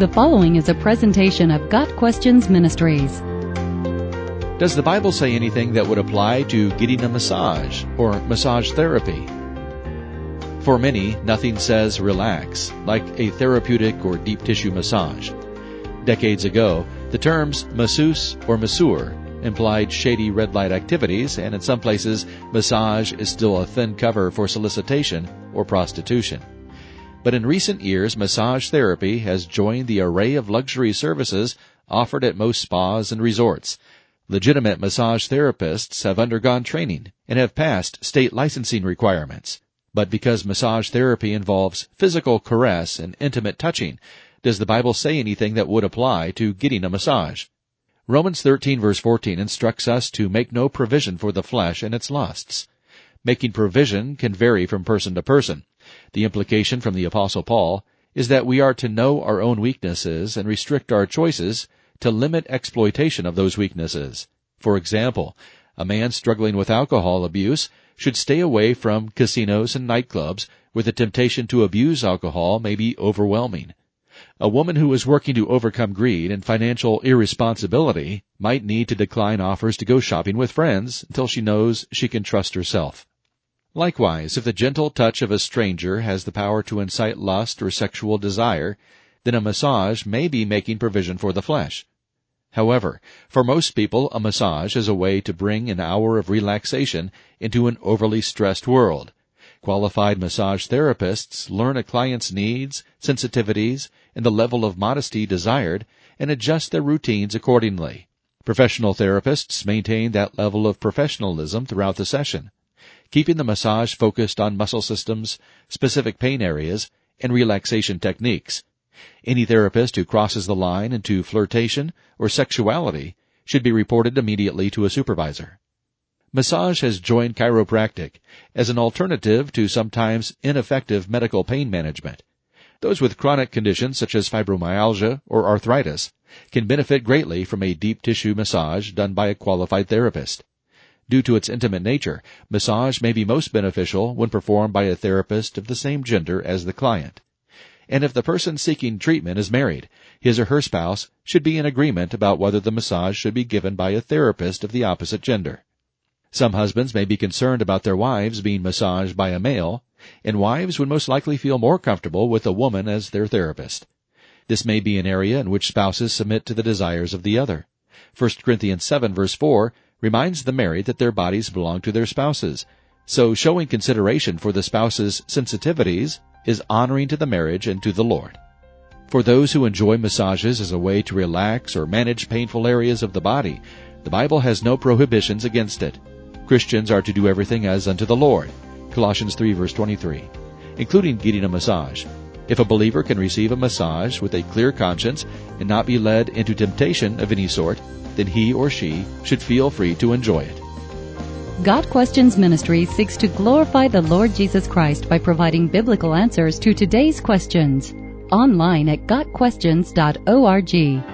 The following is a presentation of Got Questions Ministries. Does the Bible say anything that would apply to getting a massage or massage therapy? For many, nothing says relax, like a therapeutic or deep tissue massage. Decades ago, the terms masseuse or masseur implied shady red light activities, and in some places, massage is still a thin cover for solicitation or prostitution. But in recent years, massage therapy has joined the array of luxury services offered at most spas and resorts. Legitimate massage therapists have undergone training and have passed state licensing requirements. But because massage therapy involves physical caress and intimate touching, does the Bible say anything that would apply to getting a massage? Romans 13 verse 14 instructs us to make no provision for the flesh and its lusts. Making provision can vary from person to person. The implication from the apostle Paul is that we are to know our own weaknesses and restrict our choices to limit exploitation of those weaknesses. For example, a man struggling with alcohol abuse should stay away from casinos and nightclubs where the temptation to abuse alcohol may be overwhelming. A woman who is working to overcome greed and financial irresponsibility might need to decline offers to go shopping with friends until she knows she can trust herself. Likewise, if the gentle touch of a stranger has the power to incite lust or sexual desire, then a massage may be making provision for the flesh. However, for most people, a massage is a way to bring an hour of relaxation into an overly stressed world. Qualified massage therapists learn a client's needs, sensitivities, and the level of modesty desired and adjust their routines accordingly. Professional therapists maintain that level of professionalism throughout the session keeping the massage focused on muscle systems, specific pain areas, and relaxation techniques. Any therapist who crosses the line into flirtation or sexuality should be reported immediately to a supervisor. Massage has joined chiropractic as an alternative to sometimes ineffective medical pain management. Those with chronic conditions such as fibromyalgia or arthritis can benefit greatly from a deep tissue massage done by a qualified therapist. Due to its intimate nature, massage may be most beneficial when performed by a therapist of the same gender as the client. And if the person seeking treatment is married, his or her spouse should be in agreement about whether the massage should be given by a therapist of the opposite gender. Some husbands may be concerned about their wives being massaged by a male, and wives would most likely feel more comfortable with a woman as their therapist. This may be an area in which spouses submit to the desires of the other. 1 Corinthians 7 verse 4 reminds the married that their bodies belong to their spouses. So showing consideration for the spouse's sensitivities is honoring to the marriage and to the Lord. For those who enjoy massages as a way to relax or manage painful areas of the body, the Bible has no prohibitions against it. Christians are to do everything as unto the Lord. Colossians 3 verse 23. Including getting a massage. If a believer can receive a massage with a clear conscience and not be led into temptation of any sort, then he or she should feel free to enjoy it. Got Questions Ministry seeks to glorify the Lord Jesus Christ by providing biblical answers to today's questions. Online at GotQuestions.org.